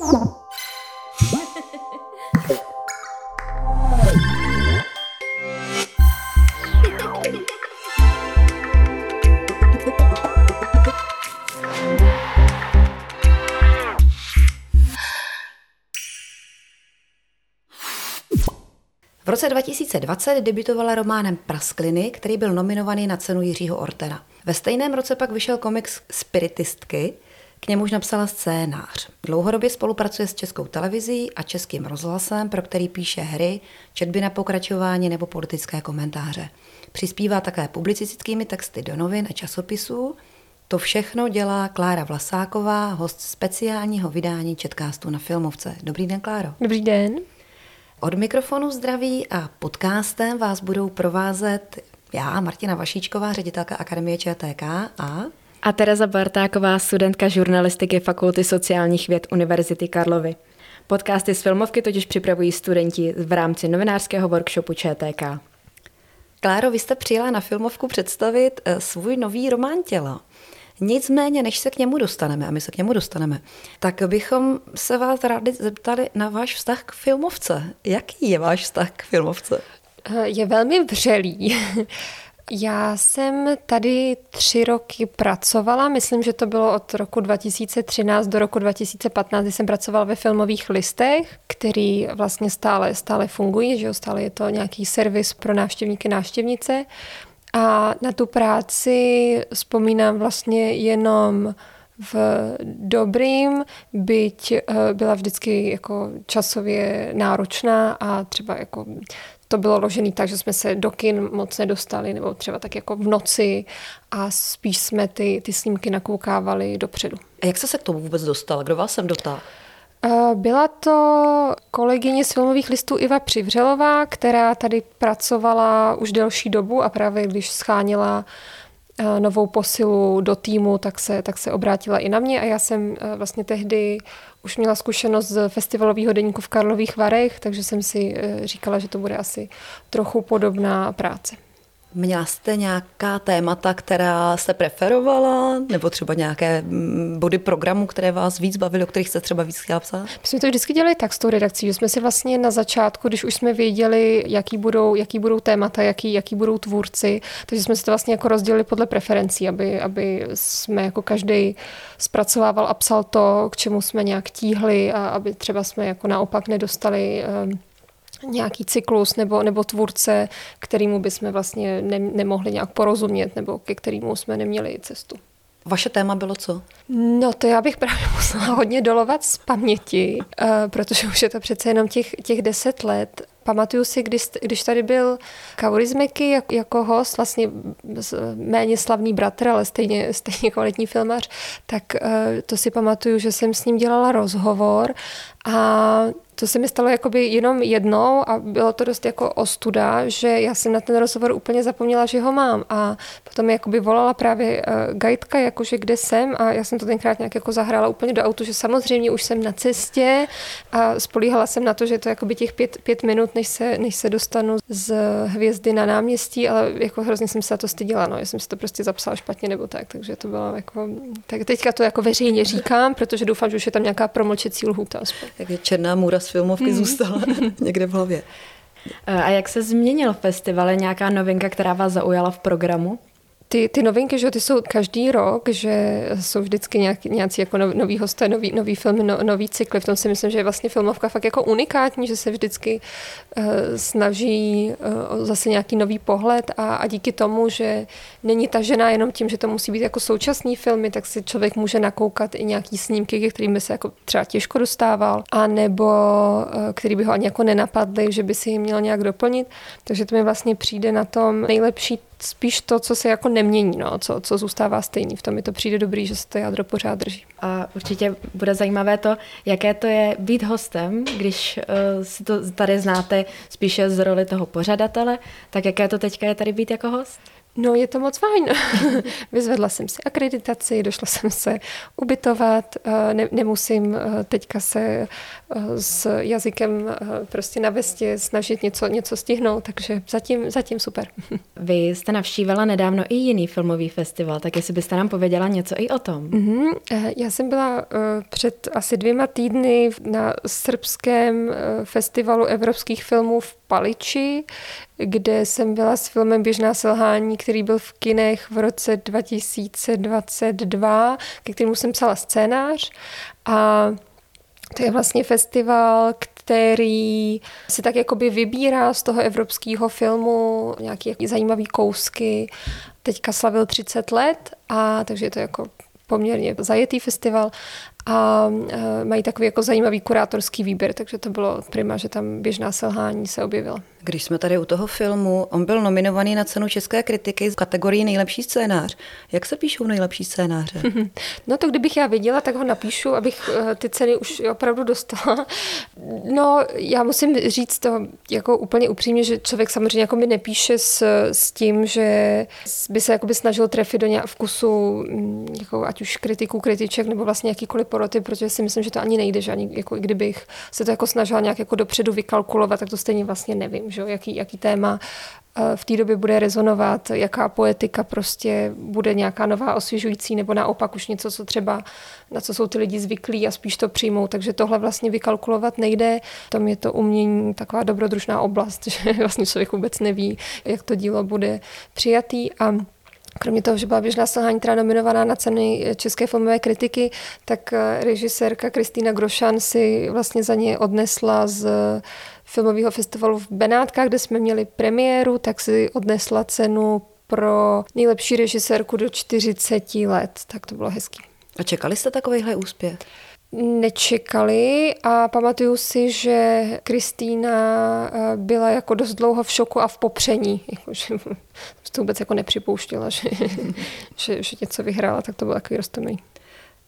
V roce 2020 debutovala románem Praskliny, který byl nominovaný na cenu Jiřího Ortera. Ve stejném roce pak vyšel komiks Spiritistky, k němuž napsala scénář. Dlouhodobě spolupracuje s Českou televizí a Českým rozhlasem, pro který píše hry, četby na pokračování nebo politické komentáře. Přispívá také publicistickými texty do novin a časopisů. To všechno dělá Klára Vlasáková, host speciálního vydání Četkástu na Filmovce. Dobrý den, Kláro. Dobrý den. Od mikrofonu zdraví a podcastem vás budou provázet já, Martina Vašíčková, ředitelka Akademie ČTK a... A Tereza Bartáková, studentka žurnalistiky Fakulty sociálních věd Univerzity Karlovy. Podcasty z filmovky totiž připravují studenti v rámci novinářského workshopu ČTK. Kláro, vy jste přijela na filmovku představit eh, svůj nový román Tělo. Nicméně, než se k němu dostaneme, a my se k němu dostaneme, tak bychom se vás rádi zeptali na váš vztah k filmovce. Jaký je váš vztah k filmovce? Eh, je velmi vřelý. Já jsem tady tři roky pracovala, myslím, že to bylo od roku 2013 do roku 2015, kdy jsem pracovala ve filmových listech, který vlastně stále, stále fungují, že jo, stále je to nějaký servis pro návštěvníky, návštěvnice. A na tu práci vzpomínám vlastně jenom v dobrým, byť eh, byla vždycky jako časově náročná a třeba jako to bylo ložené tak, že jsme se do kin moc nedostali, nebo třeba tak jako v noci a spíš jsme ty, ty snímky nakoukávali dopředu. A jak jste se k tomu vůbec dostala? Kdo vás sem dotáhl? Eh, byla to kolegyně z filmových listů Iva Přivřelová, která tady pracovala už delší dobu a právě když schánila novou posilu do týmu, tak se, tak se obrátila i na mě a já jsem eh, vlastně tehdy už měla zkušenost z festivalového deníku v Karlových Varech, takže jsem si říkala, že to bude asi trochu podobná práce. Měla jste nějaká témata, která jste preferovala, nebo třeba nějaké mm, body programu, které vás víc bavily, o kterých jste třeba víc chtěla psát? My jsme to vždycky dělali tak s tou redakcí, že jsme si vlastně na začátku, když už jsme věděli, jaký budou, jaký budou témata, jaký, jaký budou tvůrci, takže jsme si to vlastně jako rozdělili podle preferencí, aby, aby jsme jako každý zpracovával a psal to, k čemu jsme nějak tíhli a aby třeba jsme jako naopak nedostali um, nějaký cyklus nebo, nebo tvůrce, kterýmu bychom vlastně ne, nemohli nějak porozumět nebo ke kterému jsme neměli cestu. Vaše téma bylo co? No to já bych právě musela hodně dolovat z paměti, uh, protože už je to přece jenom těch, těch deset let. Pamatuju si, když, když tady byl Kaurismeky jako, jako host, vlastně méně slavný bratr, ale stejně, stejně kvalitní filmař, tak uh, to si pamatuju, že jsem s ním dělala rozhovor a to se mi stalo jakoby jenom jednou a bylo to dost jako ostuda, že já jsem na ten rozhovor úplně zapomněla, že ho mám. A potom mi jakoby volala právě uh, guidka, jakože kde jsem. A já jsem to tenkrát nějak jako zahrála úplně do autu, že samozřejmě už jsem na cestě. A spolíhala jsem na to, že to jakoby těch pět, pět minut, než se, než se dostanu z hvězdy na náměstí, ale jako hrozně jsem se za to styděla, no, já jsem si to prostě zapsala špatně nebo tak, takže to bylo jako, tak teďka to jako veřejně říkám, protože doufám, že už je tam nějaká promlčecí lhůta aspoň. Jak je černá můra z filmovky hmm. zůstala někde v hlavě. A jak se změnil festival? Je nějaká novinka, která vás zaujala v programu? Ty, ty novinky, že ty jsou každý rok, že jsou vždycky nějaký, nějací jako nový hosté, nový, nový film, no, nový cykly. V tom si myslím, že je vlastně filmovka fakt jako unikátní, že se vždycky uh, snaží uh, zase nějaký nový pohled a, a díky tomu, že není ta žena jenom tím, že to musí být jako současný filmy, tak si člověk může nakoukat i nějaký snímky, ke kterým by se jako třeba těžko dostával, a nebo uh, který by ho ani jako nenapadly, že by si ji měl nějak doplnit. Takže to mi vlastně přijde na tom nejlepší spíš to, co se jako nemění, no, co, co zůstává stejný. V tom mi to přijde dobrý, že se to jádro pořád drží. A určitě bude zajímavé to, jaké to je být hostem, když uh, si to tady znáte spíše z roli toho pořadatele, tak jaké to teďka je tady být jako host? No, je to moc fajn. Vyzvedla jsem si akreditaci, došla jsem se ubytovat, eh, ne, nemusím eh, teďka se eh, s jazykem prostě na vestě snažit něco, něco stihnout, takže zatím, zatím super. Vy jste navštívila nedávno i jiný filmový festival, tak jestli byste nám pověděla něco i o tom. Mm-hmm. Já jsem byla před asi dvěma týdny na srbském festivalu evropských filmů v Paliči, kde jsem byla s filmem Běžná selhání, který byl v kinech v roce 2022, ke kterému jsem psala scénář. A to je vlastně festival, který si tak jakoby vybírá z toho evropského filmu nějaké zajímavé kousky. Teďka slavil 30 let, a takže je to jako poměrně zajetý festival a mají takový jako zajímavý kurátorský výběr, takže to bylo prima, že tam běžná selhání se objevila. Když jsme tady u toho filmu, on byl nominovaný na cenu České kritiky v kategorii nejlepší scénář. Jak se píšou nejlepší scénáře? No to kdybych já věděla, tak ho napíšu, abych e, ty ceny už opravdu dostala. No já musím říct to jako úplně upřímně, že člověk samozřejmě jako mi nepíše s, s tím, že by se jakoby snažil trefit do nějak vkusu jako ať už kritiků, kritiček nebo vlastně jakýkoliv poroty, protože si myslím, že to ani nejde, že ani jako i kdybych se to jako snažila nějak jako dopředu vykalkulovat, tak to stejně vlastně nevím, že jaký, jaký téma eh, v té době bude rezonovat, jaká poetika prostě bude nějaká nová osvěžující, nebo naopak už něco, co třeba, na co jsou ty lidi zvyklí a spíš to přijmou. Takže tohle vlastně vykalkulovat nejde. Tam je to umění taková dobrodružná oblast, že vlastně člověk vůbec neví, jak to dílo bude přijatý. A Kromě toho, že byla běžná selhání teda nominovaná na ceny české filmové kritiky, tak eh, režisérka Kristýna Grošan si vlastně za ně odnesla z filmového festivalu v Benátkách, kde jsme měli premiéru, tak si odnesla cenu pro nejlepší režisérku do 40 let. Tak to bylo hezký. A čekali jste takovýhle úspěch? Nečekali a pamatuju si, že Kristýna eh, byla jako dost dlouho v šoku a v popření. Jako, že to vůbec jako nepřipouštěla, že, že, že něco vyhrála, tak to bylo takový roztomilý.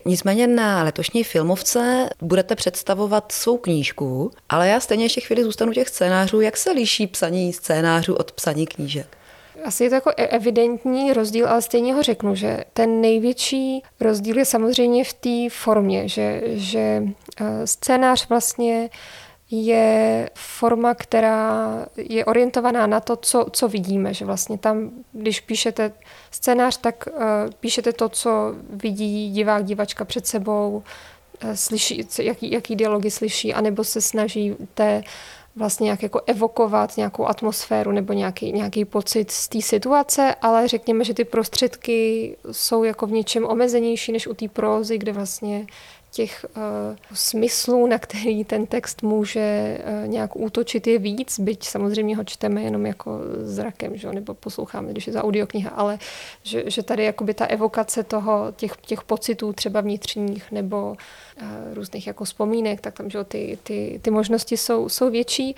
Nicméně na letošní filmovce budete představovat svou knížku, ale já stejně ještě chvíli zůstanu těch scénářů. Jak se liší psaní scénářů od psaní knížek? Asi je to jako e- evidentní rozdíl, ale stejně ho řeknu, že ten největší rozdíl je samozřejmě v té formě, že, že e, scénář vlastně je forma, která je orientovaná na to, co, co vidíme, že vlastně tam, když píšete scénář, tak uh, píšete to, co vidí divák, divačka před sebou, uh, slyší, jaký, jaký dialogy slyší, anebo se snažíte vlastně nějak jako evokovat nějakou atmosféru nebo nějaký, nějaký pocit z té situace, ale řekněme, že ty prostředky jsou jako v něčem omezenější než u té prózy, kde vlastně těch uh, smyslů, na který ten text může uh, nějak útočit, je víc, byť samozřejmě ho čteme jenom jako zrakem, že? nebo posloucháme, když je za audiokniha, ale že, že tady jakoby ta evokace toho, těch, těch pocitů třeba vnitřních nebo uh, různých jako vzpomínek, tak tam že ty, ty, ty možnosti jsou, jsou větší.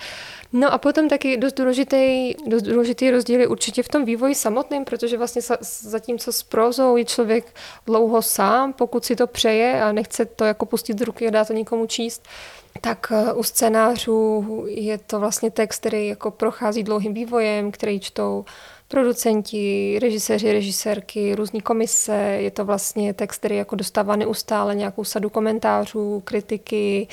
No a potom taky dost důležitý, dost důležitý rozdíl je určitě v tom vývoji samotném, protože vlastně zatímco s prozou je člověk dlouho sám, pokud si to přeje a nechce to jako pustit z ruky a dá to někomu číst, tak eh, u scénářů je to vlastně text, který jako prochází dlouhým vývojem, který čtou producenti, režiséři, režisérky, různé komise. Je to vlastně text, který jako dostává neustále nějakou sadu komentářů, kritiky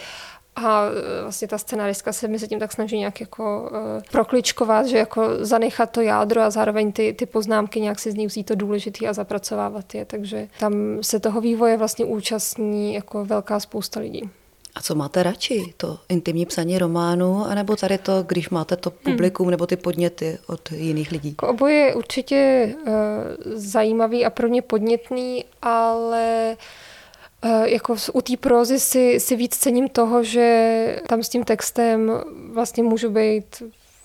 a e, vlastně ta scenáristka se mezi tím tak snaží nějak jako uh, prokličkovat, že jako zanechat to jádro a zároveň ty, ty poznámky nějak si z ní vzít to důležitý a zapracovávat je. Takže tam se toho vývoje vlastně účastní jako velká spousta lidí. A co máte radši? To intimní psaní románu, anebo tady to, když máte to hmm. publikum hmm. nebo ty podněty od jiných lidí? Jako oboje je určitě uh, zajímavý a pro mě podnětný, ale uh, jako u té prózy si, si víc cením toho, že tam s tím textem vlastně můžu být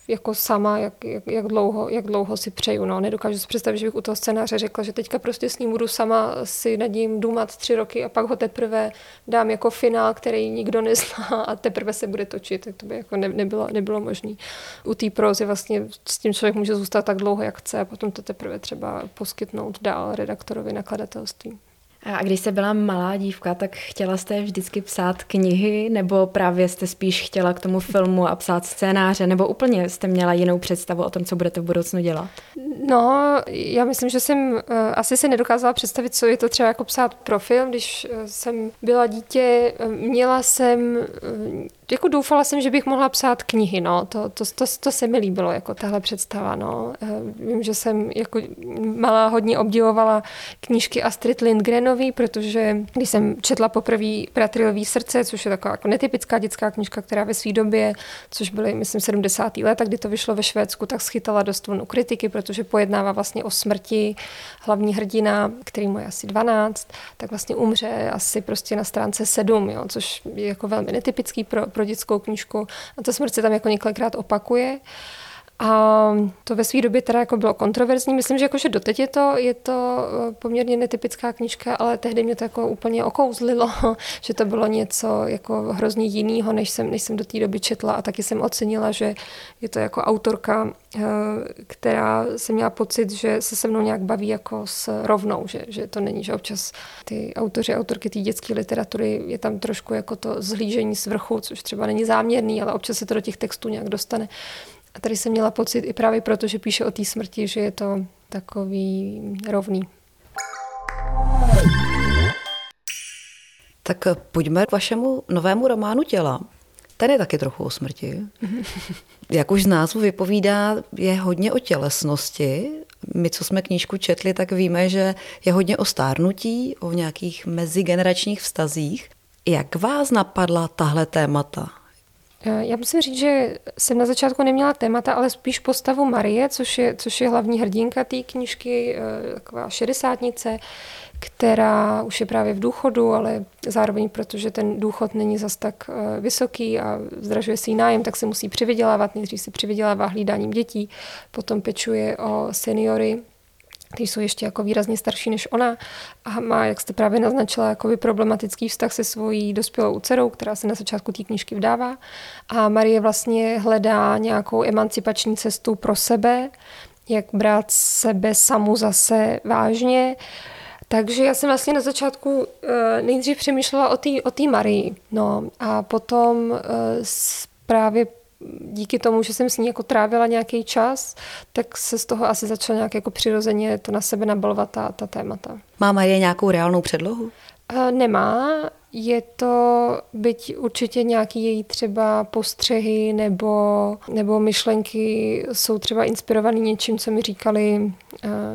jako sama, jak, jak, jak, dlouho, jak dlouho si přeju. No. Nedokážu si představit, že bych u toho scénáře řekla, že teďka prostě s ním budu sama si nad ním důmat tři roky a pak ho teprve dám jako finál, který nikdo nezná a teprve se bude točit. Tak to by jako ne, nebylo, nebylo možné. U té prózy vlastně s tím člověk může zůstat tak dlouho, jak chce a potom to teprve třeba poskytnout dál redaktorovi nakladatelství. A když jste byla malá dívka, tak chtěla jste vždycky psát knihy, nebo právě jste spíš chtěla k tomu filmu a psát scénáře, nebo úplně jste měla jinou představu o tom, co budete v budoucnu dělat? No, já myslím, že jsem uh, asi si nedokázala představit, co je to třeba jako psát pro film. Když uh, jsem byla dítě, uh, měla jsem jako doufala jsem, že bych mohla psát knihy, no, to, to, to, to se mi líbilo, jako tahle představa, no. Eh, vím, že jsem jako malá hodně obdivovala knížky Astrid Lindgrenový, protože když jsem četla poprvé Bratrilový srdce, což je taková jako netypická dětská knižka, která ve své době, což byly, myslím, 70. let, kdy to vyšlo ve Švédsku, tak schytala dost vlnu kritiky, protože pojednává vlastně o smrti hlavní hrdina, který mu je asi 12, tak vlastně umře asi prostě na stránce 7, jo, což je jako velmi netypický pro, pro dětskou knížku. A ta smrt se tam jako několikrát opakuje. A to ve své době teda jako bylo kontroverzní. Myslím, že jakože doteď je to, je to eh, poměrně netypická knížka, ale tehdy mě to jako úplně okouzlilo, že to bylo něco jako hrozně jiného, než jsem, než jsem do té doby četla a taky jsem ocenila, že je to jako autorka, eh, která se měla pocit, že se se mnou nějak baví jako s rovnou, že, že to není, že občas ty autoři, autorky té dětské literatury je tam trošku jako to zhlížení z vrchu, což třeba není záměrný, ale občas se to do těch textů nějak dostane. A tady jsem měla pocit i právě proto, že píše o té smrti, že je to takový rovný. Tak pojďme k vašemu novému románu Těla. Ten je taky trochu o smrti. Jak už z názvu vypovídá, je hodně o tělesnosti. My, co jsme knížku četli, tak víme, že je hodně o stárnutí, o nějakých mezigeneračních vztazích. Jak vás napadla tahle témata? Eh, já musím říct, že jsem na začátku neměla témata, ale spíš postavu Marie, což je, což je hlavní hrdinka té knížky, eh, taková šedesátnice, která už je právě v důchodu, ale zároveň, protože ten důchod není zas tak eh, vysoký a zdražuje si nájem, tak se musí přivydělávat. Nejdřív si přivydělává hlídáním dětí, potom pečuje o seniory, kteří jsou ještě jako výrazně starší než ona a má, jak jste právě naznačila, jakoby problematický vztah se svojí dospělou dcerou, která se na začátku té knížky vdává. A Marie vlastně hledá nějakou emancipační cestu pro sebe, jak brát sebe samu zase vážně. Takže já jsem vlastně na začátku eh, nejdřív přemýšlela o té o Marii, no a potom eh, právě díky tomu, že jsem s ní jako trávila nějaký čas, tak se z toho asi začala nějak jako přirozeně to na sebe nabalovat ta, ta témata. Má Marie nějakou reálnou předlohu? Nemá, je to, byť určitě nějaký její třeba postřehy nebo, nebo myšlenky jsou třeba inspirovaný něčím, co mi říkali,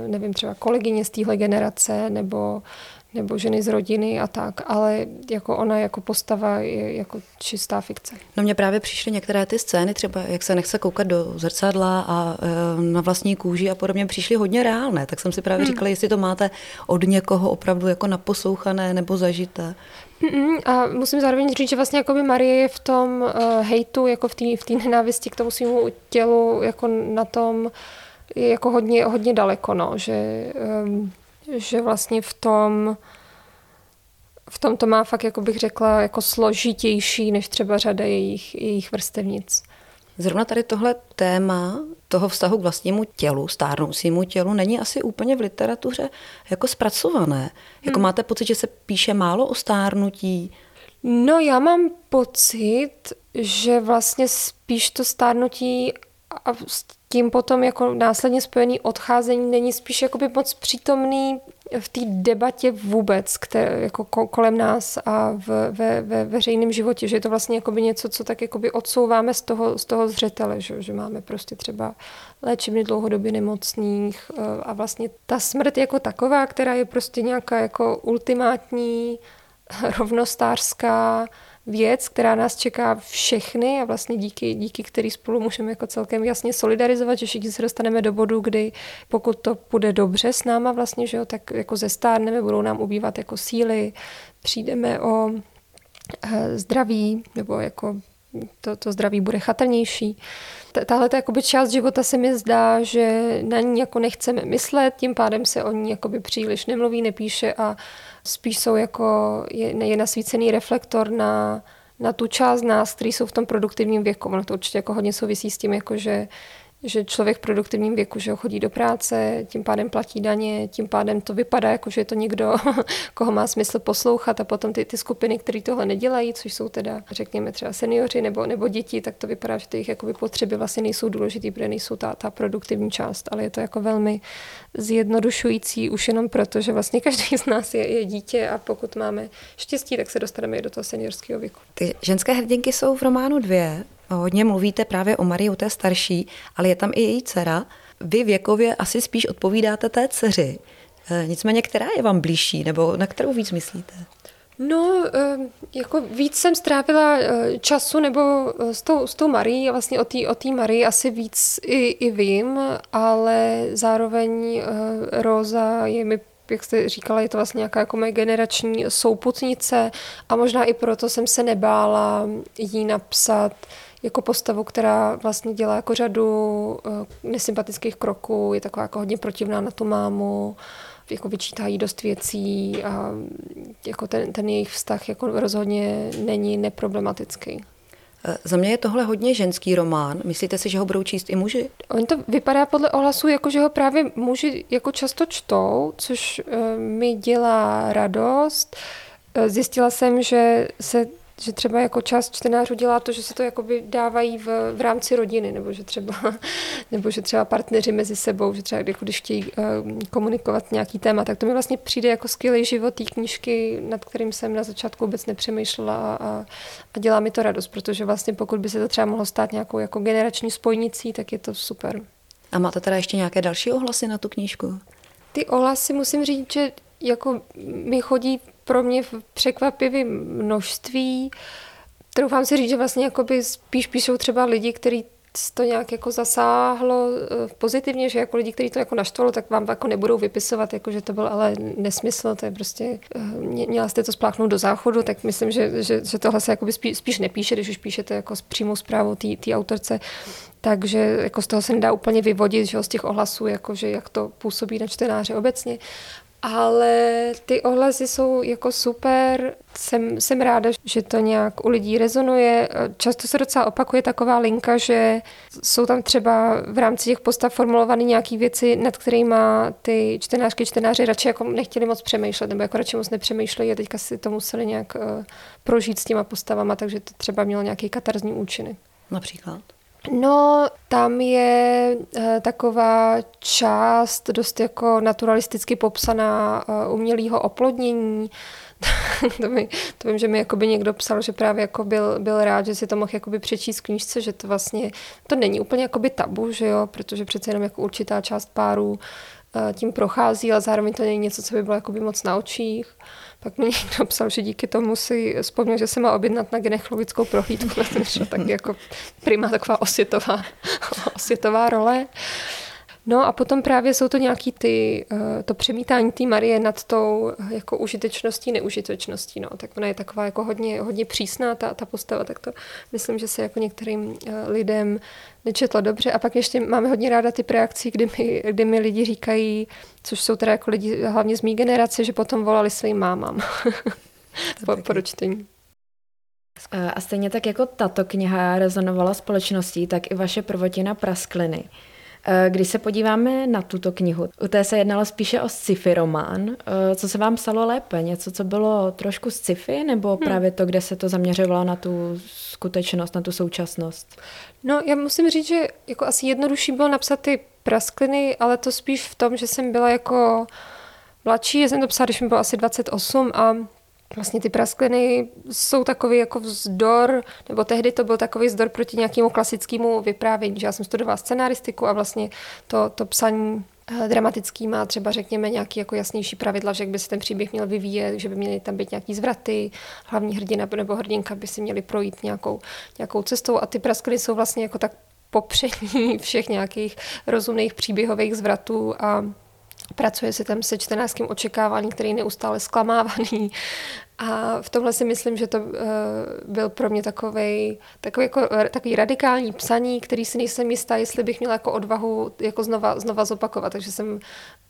nevím, třeba kolegyně z téhle generace nebo nebo ženy z rodiny a tak, ale jako ona jako postava je jako čistá fikce. No mně právě přišly některé ty scény, třeba jak se nechce koukat do zrcadla a e, na vlastní kůži a podobně, přišly hodně reálné, tak jsem si právě hmm. říkala, jestli to máte od někoho opravdu jako naposlouchané nebo zažité. A musím zároveň říct, že vlastně jako by Marie je v tom uh, hejtu, jako v té v nenávisti k tomu svýmu tělu, jako na tom je jako hodně, hodně daleko, no, že um, že vlastně v tom v tom to má fakt, jako bych řekla, jako složitější než třeba řada jejich, jejich vrstevnic. Zrovna tady tohle téma toho vztahu k vlastnímu tělu, stárnoucímu tělu, není asi úplně v literatuře jako zpracované. Jako hmm. máte pocit, že se píše málo o stárnutí? No já mám pocit, že vlastně spíš to stárnutí a tím potom jako následně spojený odcházení není spíš jakoby moc přítomný v té debatě vůbec, které, jako kolem nás a v, ve, ve veřejném životě, že je to vlastně jakoby něco, co tak jakoby odsouváme z toho, z toho zřetele, že, že máme prostě třeba léčebny dlouhodobě nemocných eh, a vlastně ta smrt jako taková, která je prostě nějaká jako ultimátní rovnostářská věc, která nás čeká všechny a vlastně díky, díky který spolu můžeme jako celkem jasně solidarizovat, že všichni se dostaneme do bodu, kdy pokud to půjde dobře s náma vlastně, že jo, tak jako zestárneme, budou nám ubývat jako síly, přijdeme o eh, zdraví nebo jako to, to zdraví bude chatrnější. Tahle část života se mi zdá, že na ní jako nechceme myslet, tím pádem se o ní příliš nemluví, nepíše a spíš jsou jako, je, je nasvícený reflektor na, na tu část nás, kteří jsou v tom produktivním věku. Ono to určitě jako hodně souvisí s tím, jako že že člověk v produktivním věku, že chodí do práce, tím pádem platí daně, tím pádem to vypadá jako, že je to někdo, koho má smysl poslouchat a potom ty, ty skupiny, které tohle nedělají, což jsou teda, řekněme, třeba seniori nebo, nebo děti, tak to vypadá, že ty jejich jakoby, potřeby vlastně nejsou důležité, protože nejsou ta, ta produktivní část, ale je to jako velmi zjednodušující už jenom proto, že vlastně každý z nás je, je dítě a pokud máme štěstí, tak se dostaneme i do toho seniorského věku. Ty ženské hrdinky jsou v románu dvě. Hodně mluvíte právě o Marii, o té starší, ale je tam i její dcera. Vy věkově asi spíš odpovídáte té dceři. E, nicméně, která je vám blížší, nebo na kterou víc myslíte? No, e, jako víc jsem strávila e, času nebo s tou, s tou Marí vlastně o té o tý Marii asi víc i, i vím, ale zároveň Rosa je mi jak jste říkala, je to vlastně nějaká jako moje generační souputnice a možná i proto jsem se nebála jí napsat jako postavu, která vlastně dělá jako řadu eh, nesympatických kroků, je taková jako hodně protivná na tu mámu, jako vyčítá jí dost věcí a jako ten, ten jejich vztah jako rozhodně není neproblematický. Eh, za mě je tohle hodně ženský román. Myslíte si, že ho budou číst i muži? On to vypadá podle ohlasů, jako že ho právě muži jako často čtou, což uh, mi dělá radost. Zjistila jsem, že se že třeba jako část čtenářů dělá to, že se to jakoby dávají v, v rámci rodiny, nebo že třeba, nebo že třeba partneři mezi sebou, že třeba jako když chtějí uh, komunikovat nějaký téma, tak to mi vlastně přijde jako skvělý život té knížky, nad kterým jsem na začátku vůbec nepřemýšlela a, a dělá mi to radost, protože vlastně pokud by se to třeba mohlo stát nějakou jako generační spojnicí, tak je to super. A máte teda ještě nějaké další ohlasy na tu knížku? Ty ohlasy musím říct, že jako mi chodí pro mě v překvapivém množství. Troufám si říct, že vlastně jakoby spíš píšou třeba lidi, kteří to nějak jako zasáhlo eh, pozitivně, že jako lidi, kteří to jako naštvalo, tak vám jako nebudou vypisovat, jako že to byl ale nesmysl, to je prostě, eh, měla jste to spláchnout do záchodu, tak myslím, že, že, že tohle se jako spíš, spíš nepíše, když už píšete jako s přímou zprávou té autorce, takže jako z toho se nedá úplně vyvodit, že z těch ohlasů, jako že jak to působí na čtenáře obecně. Ale ty ohlasy jsou jako super. Jsem, jsem ráda, že to nějak u lidí rezonuje. Často se docela opakuje taková linka, že jsou tam třeba v rámci těch postav formulované nějaké věci, nad kterými ty čtenářky, čtenáři radši jako nechtěli moc přemýšlet, nebo jako radši moc nepřemýšlejí a teďka si to museli nějak uh, prožít s těma postavama, takže to třeba mělo nějaký katarzní účinek. Například? No, tam je e, taková část dost jako naturalisticky popsaná e, umělého oplodnění. to, mi, to vím, že mi jakoby někdo psal, že právě jako byl, byl rád, že si to mohl jakoby přečíst knížce, že to vlastně, to není úplně jakoby tabu, že jo, protože přece jenom jako určitá část párů tím prochází, ale zároveň to není něco, co by bylo jakoby moc na očích. Pak mi někdo psal, že díky tomu si vzpomněl, že se má objednat na gynechologickou prohlídku, tak jako prima taková osvětová, osvětová role. No a potom právě jsou to nějaký ty, eh, to přemítání té Marie nad tou eh, jako užitečností, neužitečností, no. Tak ona je taková jako hodně, hodně přísná ta, ta postava, tak to myslím, že se jako některým eh, lidem nečetlo dobře. A pak ještě máme hodně ráda ty reakcí, kdy mi, kdy mi lidi říkají, což jsou teda jako lidi hlavně z mý generace, že potom volali svým mámám po, po čtení. A stejně tak jako tato kniha rezonovala společností, tak i vaše prvotina Praskliny. Eh, když se podíváme na tuto knihu, u té se jednalo spíše o sci-fi román. Eh, co se vám stalo lépe? Něco, co bylo trošku sci-fi, nebo hmm. právě to, kde se to zaměřovalo na tu skutečnost, na tu současnost? No, já musím říct, že jako asi jednodušší bylo napsat ty praskliny, ale to spíš v tom, že jsem byla jako mladší, já jsem to psala, když mi bylo asi 28 a vlastně ty praskliny jsou takový jako vzdor, nebo tehdy to byl takový vzdor proti nějakému klasickému vyprávění, že já jsem studovala scenaristiku a vlastně to, to psaní eh, dramatický má třeba řekněme nějaký jako jasnější pravidla, že jak by se ten příběh měl vyvíjet, že by měly tam být nějaký zvraty, hlavní hrdina nebo hrdinka by si měli projít nějakou, nějakou cestou. A ty praskliny jsou vlastně jako tak popření všech nějakých rozumných příběhových zvratů a Pracuje se tam se čtenářským očekáváním, který je neustále zklamávaný. A v tomhle si myslím, že to uh, byl pro mě takový, takový, jako, takový radikální psaní, který si nejsem jistá, jestli bych měla jako odvahu jako znova, znova zopakovat. Takže jsem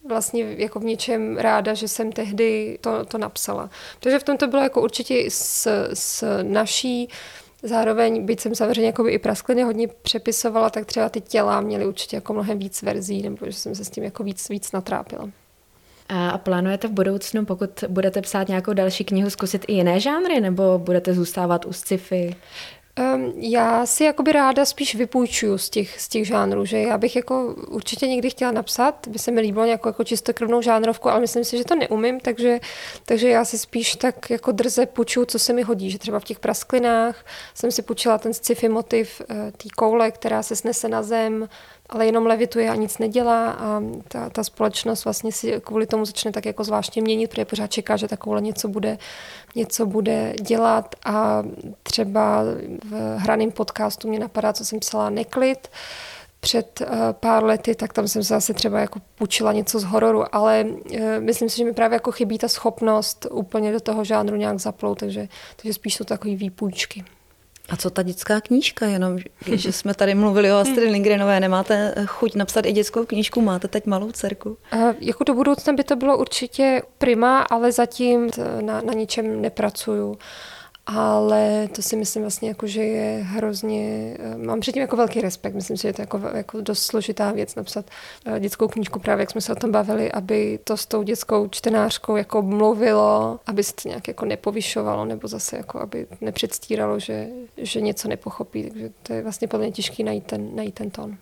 vlastně jako v něčem ráda, že jsem tehdy to, to napsala. Protože v tom to bylo jako určitě s, s naší Zároveň, byť jsem samozřejmě jako i praskliny hodně přepisovala, tak třeba ty těla měly určitě jako mnohem víc verzí, nebo že jsem se s tím jako víc, víc natrápila. A plánujete v budoucnu, pokud budete psát nějakou další knihu, zkusit i jiné žánry, nebo budete zůstávat u sci-fi? Já si jakoby ráda spíš vypůjčuju z těch, z těch žánrů, že já bych jako určitě někdy chtěla napsat, by se mi líbilo nějakou jako čistokrvnou žánrovku, ale myslím si, že to neumím, takže, takže já si spíš tak jako drze půjčuju, co se mi hodí, že třeba v těch prasklinách jsem si půjčila ten sci-fi motiv uh, té koule, která se snese na zem, ale jenom levituje a nic nedělá a ta, ta společnost vlastně si kvůli tomu začne tak jako zvláštně měnit, protože pořád čeká, že takovouhle něco bude, něco bude dělat a třeba v hraném podcastu mě napadá, co jsem psala Neklid, před uh, pár lety, tak tam jsem se zase třeba jako půjčila něco z hororu, ale uh, myslím si, že mi právě jako chybí ta schopnost úplně do toho žánru nějak zaplout, takže, takže spíš jsou takové výpůjčky. A co ta dětská knížka? Jenom, že jsme tady mluvili o Astrid Lindgrenové, nemáte chuť napsat i dětskou knížku? Máte teď malou dcerku? Uh, jako do budoucna by to bylo určitě prima, ale zatím na, na ničem nepracuju ale to si myslím vlastně jako, že je hrozně, eh, mám předtím jako velký respekt, myslím si, že to je jako, jako dost složitá věc napsat eh, dětskou knížku, právě jak jsme se o tom bavili, aby to s tou dětskou čtenářkou jako mluvilo, aby se to nějak jako nepovyšovalo, nebo zase jako aby nepředstíralo, že, že něco nepochopí, takže to je vlastně podle mě těžký najít ten, najít ten tón.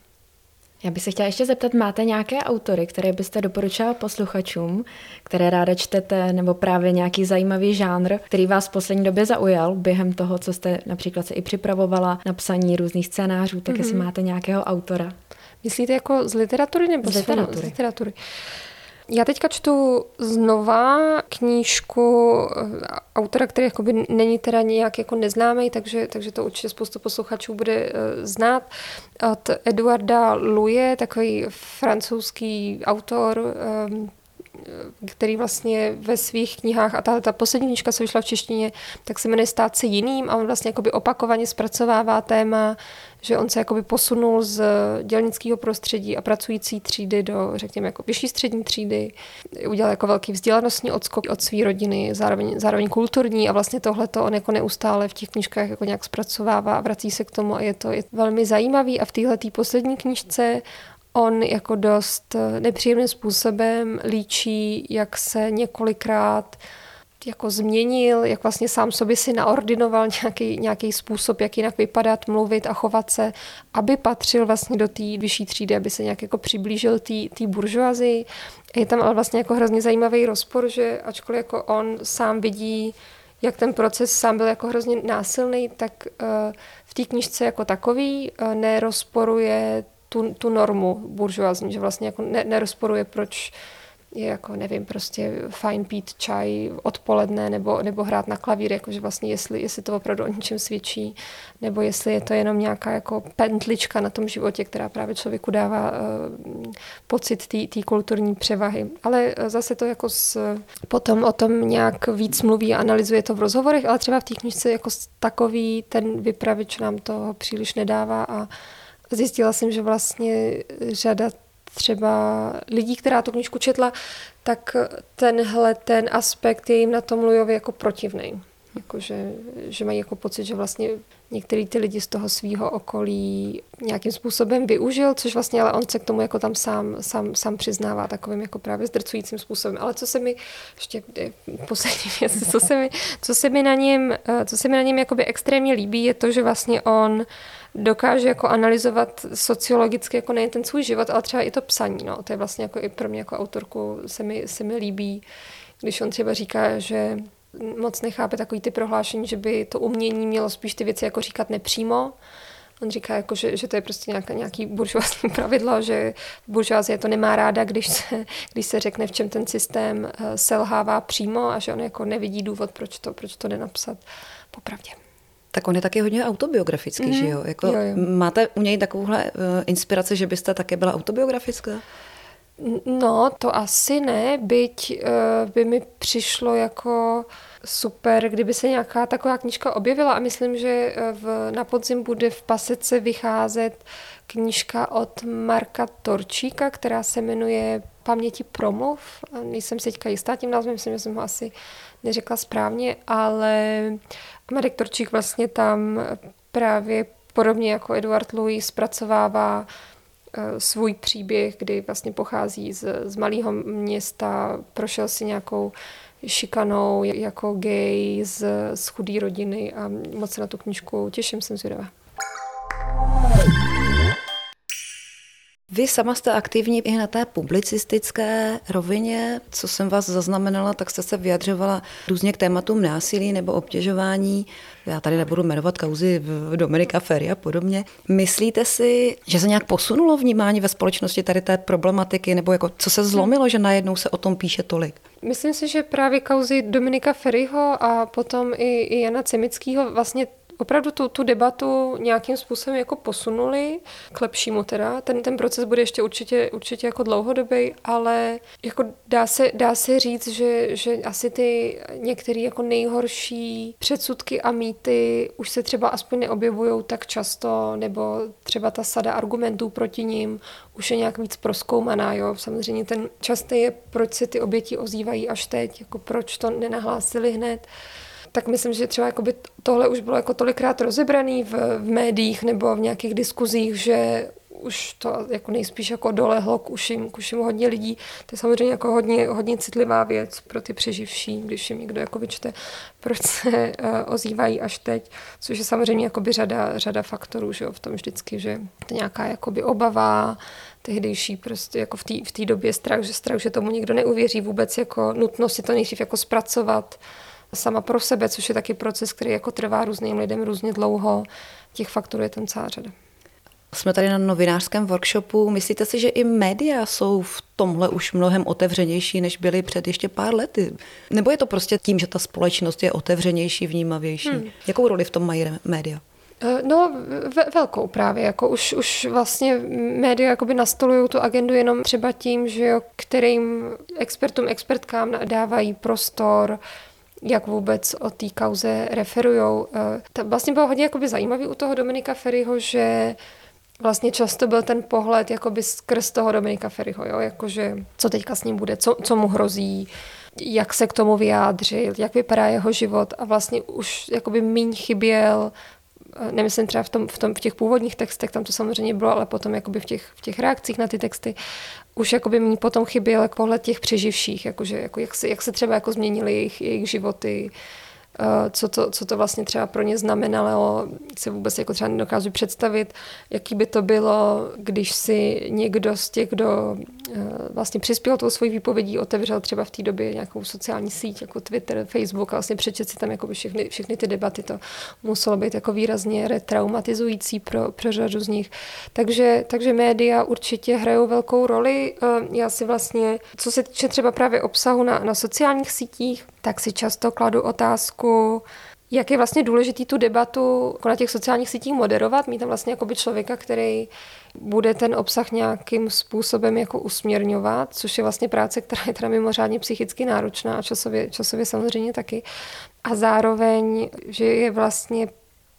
Já bych se chtěla ještě zeptat, máte nějaké autory, které byste doporučila posluchačům, které ráda čtete, nebo právě nějaký zajímavý žánr, který vás v poslední době zaujal během toho, co jste například se i připravovala na psaní různých scénářů, tak mm-hmm. jestli mhm. máte nějakého autora. Myslíte jako z literatury nebo z literatury? Z literatury. Já teďka čtu znova knížku eh, autora, který jakoby není teda nějak jako neznámý, takže, takže to určitě spoustu posluchačů bude uh, znát. Od Eduarda Luje, takový francouzský autor, um, který vlastně ve svých knihách, a ta, ta poslední knižka, co vyšla v češtině, tak se jmenuje Stát se jiným a on vlastně jakoby opakovaně zpracovává téma, že on se jakoby posunul z dělnického prostředí a pracující třídy do, řekněme, jako vyšší střední třídy. Udělal jako velký vzdělanostní odskok od své rodiny, zároveň, zároveň kulturní a vlastně tohle to on jako neustále v těch knižkách jako nějak zpracovává a vrací se k tomu a je to je velmi zajímavý a v téhle poslední knižce on jako dost nepříjemným způsobem líčí, jak se několikrát jako změnil, jak vlastně sám sobě si naordinoval nějaký, nějaký způsob, jak jinak vypadat, mluvit a chovat se, aby patřil vlastně do té vyšší třídy, aby se nějak jako přiblížil té buržoazii. Je tam ale vlastně jako hrozně zajímavý rozpor, že ačkoliv jako on sám vidí, jak ten proces sám byl jako hrozně násilný, tak uh, v té knižce jako takový uh, nerozporuje tu, tu normu buržoazní, že vlastně jako ne, nerozporuje, proč je jako, nevím, prostě fajn pít čaj odpoledne nebo, nebo hrát na klavír, jakože vlastně jestli, jestli to opravdu o něčem svědčí, nebo jestli je to jenom nějaká jako pentlička na tom životě, která právě člověku dává uh, pocit té kulturní převahy. Ale eh, zase to jako s, potom o tom nějak víc mluví a analyzuje to v rozhovorech, ale třeba v té knižce jako takový ten vypravič nám to příliš nedává a zjistila jsem, že vlastně řada třeba lidí, která tu knižku četla, tak tenhle ten aspekt je jim na tom Lujovi jako protivný. Jako, že, že mají jako pocit, že vlastně některý ty lidi z toho svého okolí nějakým způsobem využil, což vlastně ale on se k tomu jako tam sám, sám, sám přiznává takovým jako právě zdrcujícím způsobem. Ale co se mi, ještě poslední věc, co se mi, co se mi na něm, co se mi na něm jakoby extrémně líbí, je to, že vlastně on dokáže jako analyzovat sociologicky jako nejen ten svůj život, ale třeba i to psaní. No. To je vlastně jako i pro mě jako autorku se mi, se mi líbí, když on třeba říká, že moc nechápe takový ty prohlášení, že by to umění mělo spíš ty věci jako říkat nepřímo. On říká, jako, že, že to je prostě nějaká, nějaký buržoazní pravidlo, že buržoazie to nemá ráda, když se, když se řekne, v čem ten systém eh, selhává přímo a že on jako nevidí důvod, proč to, proč to nenapsat popravdě. Tak on je taky hodně autobiografický, mm. že jo? Jako, jo, jo? Máte u něj takovouhle uh, inspiraci, že byste také byla autobiografická? No, to asi ne, byť uh, by mi přišlo jako super, kdyby se nějaká taková knížka objevila a myslím, že v, na podzim bude v Pasece vycházet knížka od Marka Torčíka, která se jmenuje Paměti promluv. Nejsem si teďka jistá tím názvem, myslím, že jsem ho asi neřekla správně, ale Marek Torčík vlastně tam právě podobně jako Eduard Louis zpracovává eh, svůj příběh, kdy vlastně pochází z, z malého města, prošel si nějakou šikanou jako gay z, z chudé rodiny a moc se na tu knižku těším, jsem zvědavá. Vy sama jste aktivní i na té publicistické rovině. Co jsem vás zaznamenala, tak jste se vyjadřovala různě k tématům násilí nebo obtěžování. Já tady nebudu jmenovat kauzy Dominika Ferry a podobně. Myslíte si, že se nějak posunulo vnímání ve společnosti tady té problematiky, nebo jako co se zlomilo, že najednou se o tom píše tolik? Myslím si, že právě kauzy Dominika Ferryho a potom i, i Jana Cemického vlastně opravdu tu, tu debatu nějakým způsobem jako posunuli k lepšímu teda. Ten, ten proces bude ještě určitě, určitě jako dlouhodobý, ale jako dá se, dá se říct, že, že asi ty některé jako nejhorší předsudky a mýty už se třeba aspoň neobjevují tak často, nebo třeba ta sada argumentů proti ním už je nějak víc proskoumaná. Jo? Samozřejmě ten častý je, proč se ty oběti ozývají až teď, jako proč to nenahlásili hned tak myslím, že třeba jakoby tohle už bylo jako tolikrát rozebraný v, v médiích nebo v nějakých diskuzích, že už to jako nejspíš jako dolehlo k uším, k uším hodně lidí. To je samozřejmě jako hodně, hodně citlivá věc pro ty přeživší, když jim někdo jako vyčte, proč se uh, ozývají až teď, což je samozřejmě jakoby řada, řada faktorů, že jo, v tom vždycky, že to nějaká jakoby obava, tehdejší prostě jako v té v době strach, že strach, že tomu někdo neuvěří vůbec jako nutnost si to nejdřív jako zpracovat, sama pro sebe, což je taky proces, který jako trvá různým lidem různě dlouho. Těch faktorů je tam celá řada. Jsme tady na novinářském workshopu. Myslíte si, že i média jsou v tomhle už mnohem otevřenější, než byly před ještě pár lety? Nebo je to prostě tím, že ta společnost je otevřenější, vnímavější? Hmm. Jakou roli v tom mají média? Eh, no, velkou právě, jako už, už vlastně média jakoby nastolují tu agendu jenom třeba tím, že jo, kterým expertům, expertkám dávají prostor, jak vůbec o té kauze referujou. Eh, to vlastně bylo hodně jakoby zajímavý u toho Dominika Ferryho, že vlastně často byl ten pohled jakoby skrz toho Dominika Ferryho, jo? jakože co teďka s ním bude, co, co mu hrozí, jak se k tomu vyjádřit, jak vypadá jeho život a vlastně už jakoby míň chyběl Eh, nemyslím třeba v, tom, v, tom, v těch původních textech, tam to samozřejmě bylo, ale potom jakoby v těch, v těch reakcích na ty texty už jakoby mi potom chyběl pohled těch přeživších, jakože, jako jak, se, jak se třeba jako změnily jejich, jejich životy, Eh, co to, co to vlastně třeba pro ně znamenalo, si vůbec jako třeba nedokážu představit, jaký by to bylo, když si někdo z těch, kdo vlastně přispěl tou svojí výpovědí, otevřel třeba v té době nějakou sociální síť, jako Twitter, Facebook a vlastně přečet si tam jako všechny, všechny ty debaty, to muselo být jako výrazně retraumatizující pro, pro řadu z nich. Takže, takže média určitě hrajou velkou roli. Eh, já si vlastně, co se týče třeba právě obsahu na, na sociálních sítích, tak si často kladu otázku, jak je vlastně důležitý tu debatu jako na těch sociálních sítích moderovat, mít tam vlastně jakoby člověka, který bude ten obsah nějakým způsobem jako usměrňovat, což je vlastně práce, která je teda mimořádně psychicky náročná a časově, časově samozřejmě taky. A zároveň, že je vlastně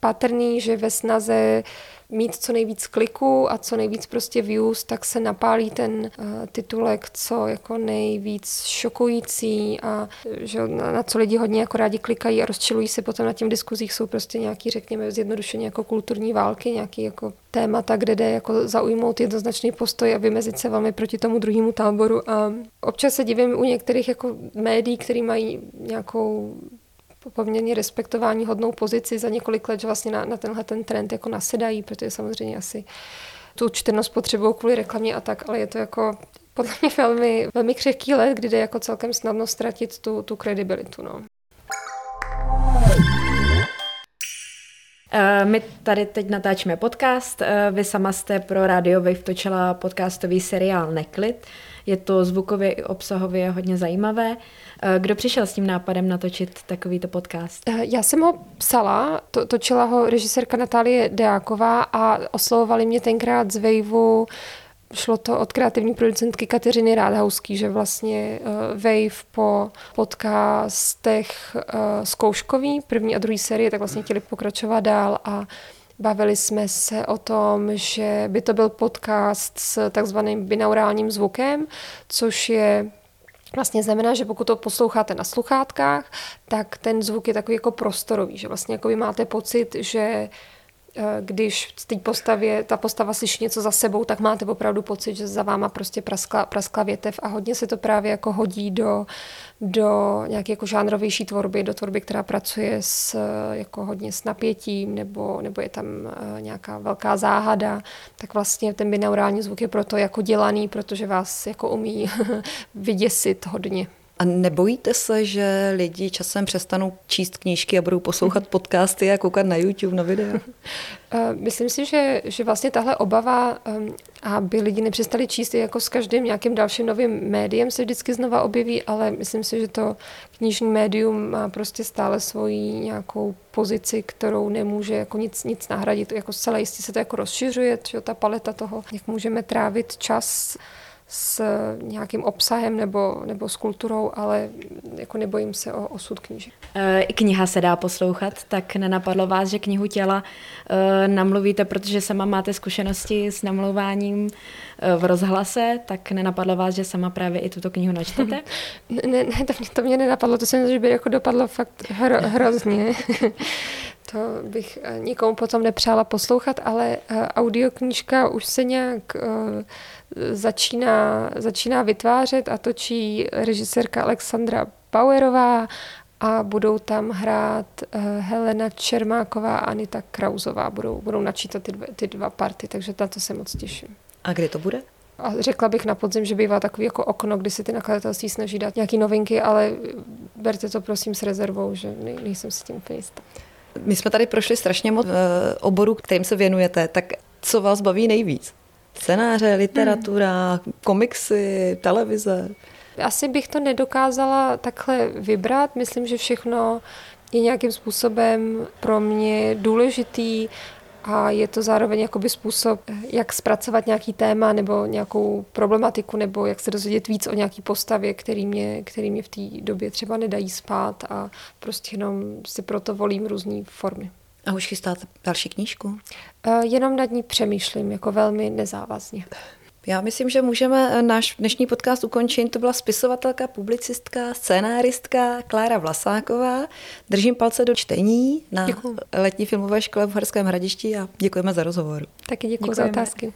patrný, že ve snaze mít co nejvíc kliků a co nejvíc prostě views, tak se napálí ten uh, titulek co jako nejvíc šokující a že na, na co lidi hodně jako rádi klikají a rozčilují se potom na těm diskuzích jsou prostě nějaký, řekněme, zjednodušeně jako kulturní války, nějaký jako témata, kde jde jako zaujmout jednoznačný postoj a vymezit se velmi proti tomu druhému táboru. A občas se divím u některých jako médií, které mají nějakou poměrně respektování hodnou pozici za několik let, že vlastně na, na tenhle ten trend jako nasedají, protože samozřejmě asi tu čtenost potřebují kvůli reklamě a tak, ale je to jako podle mě velmi, velmi křehký let, kdy jde jako celkem snadno ztratit tu, tu kredibilitu. No. Eh, my tady teď natáčíme podcast. Eh, vy sama jste pro Radio Wave točila podcastový seriál Neklid. Je to zvukově i obsahově hodně zajímavé. Eh, kdo přišel s tím nápadem natočit takovýto podcast? Eh, já jsem ho psala, to, točila ho režisérka Natálie Deáková a oslovovali mě tenkrát z Vejvu šlo to od kreativní producentky Kateřiny Rádhauský, že vlastně uh, Wave po podcastech uh, zkouškový, první a druhý série, tak vlastně chtěli pokračovat dál a Bavili jsme se o tom, že by to byl podcast s takzvaným binaurálním zvukem, což je Vlastně znamená, že pokud to posloucháte na sluchátkách, tak ten zvuk je takový jako prostorový, že vlastně jako vy máte pocit, že když v té postavě, ta postava slyší něco za sebou, tak máte opravdu pocit, že za váma prostě praskla, praskla větev a hodně se to právě jako hodí do, do nějaké jako žánrovější tvorby, do tvorby, která pracuje s, jako hodně s napětím nebo, nebo je tam eh, nějaká velká záhada, tak vlastně ten binaurální zvuk je proto jako dělaný, protože vás jako umí vyděsit hodně. A nebojíte se, že lidi časem přestanou číst knížky a budou poslouchat podcasty a koukat na YouTube, na videa? Eh, myslím si, že, že vlastně tahle obava, ehm, aby lidi nepřestali číst, jako s každým nějakým dalším novým médiem se vždycky znova objeví, ale myslím si, že to knižní médium má prostě stále svoji nějakou pozici, kterou nemůže jako nic, nic nahradit. Jako zcela jistě se to jako rozšiřuje, že ta paleta toho, jak můžeme trávit čas s nějakým obsahem nebo, nebo s kulturou, ale jako nebojím se o osud knížek. E, I kniha se dá poslouchat, tak nenapadlo vás, že knihu těla e, namluvíte, protože sama máte zkušenosti s namlouváním e, v rozhlase, tak nenapadlo vás, že sama právě i tuto knihu načtete? ne, ne, to, mě, to mě nenapadlo, to jsem, že by jako dopadlo fakt hro, hrozně. To bych nikomu potom nepřála poslouchat, ale audioknížka už se nějak začíná, začíná vytvářet a točí režisérka Alexandra Bauerová a budou tam hrát Helena Čermáková a Anita Krauzová. Budou, budou načítat ty, dva, ty dva party, takže na to se moc těším. A kdy to bude? A řekla bych na podzim, že bývá takový jako okno, kdy si ty nakladatelství snaží dát nějaké novinky, ale berte to prosím s rezervou, že nej, nejsem si tím úplně jistá. My jsme tady prošli strašně moc uh, oborů, kterým se věnujete, tak co vás baví nejvíc? Scénáře, literatura, hmm. komiksy, televize? Asi bych to nedokázala takhle vybrat. Myslím, že všechno je nějakým způsobem pro mě důležitý a je to zároveň jakoby způsob, jak zpracovat nějaký téma nebo nějakou problematiku, nebo jak se dozvědět víc o nějaký postavě, který mě, který mě v té době třeba nedají spát a prostě jenom si proto volím různé formy. A už chystáte další knížku? Uh, jenom nad ní přemýšlím, jako velmi nezávazně. Já myslím, že můžeme eh, náš dnešní podcast ukončit. To byla spisovatelka, publicistka, scénáristka Klára Vlasáková. Držím palce do čtení na děkuju. letní filmové škole v Horském hradišti a děkujeme za rozhovor. Taky děkuji za otázky.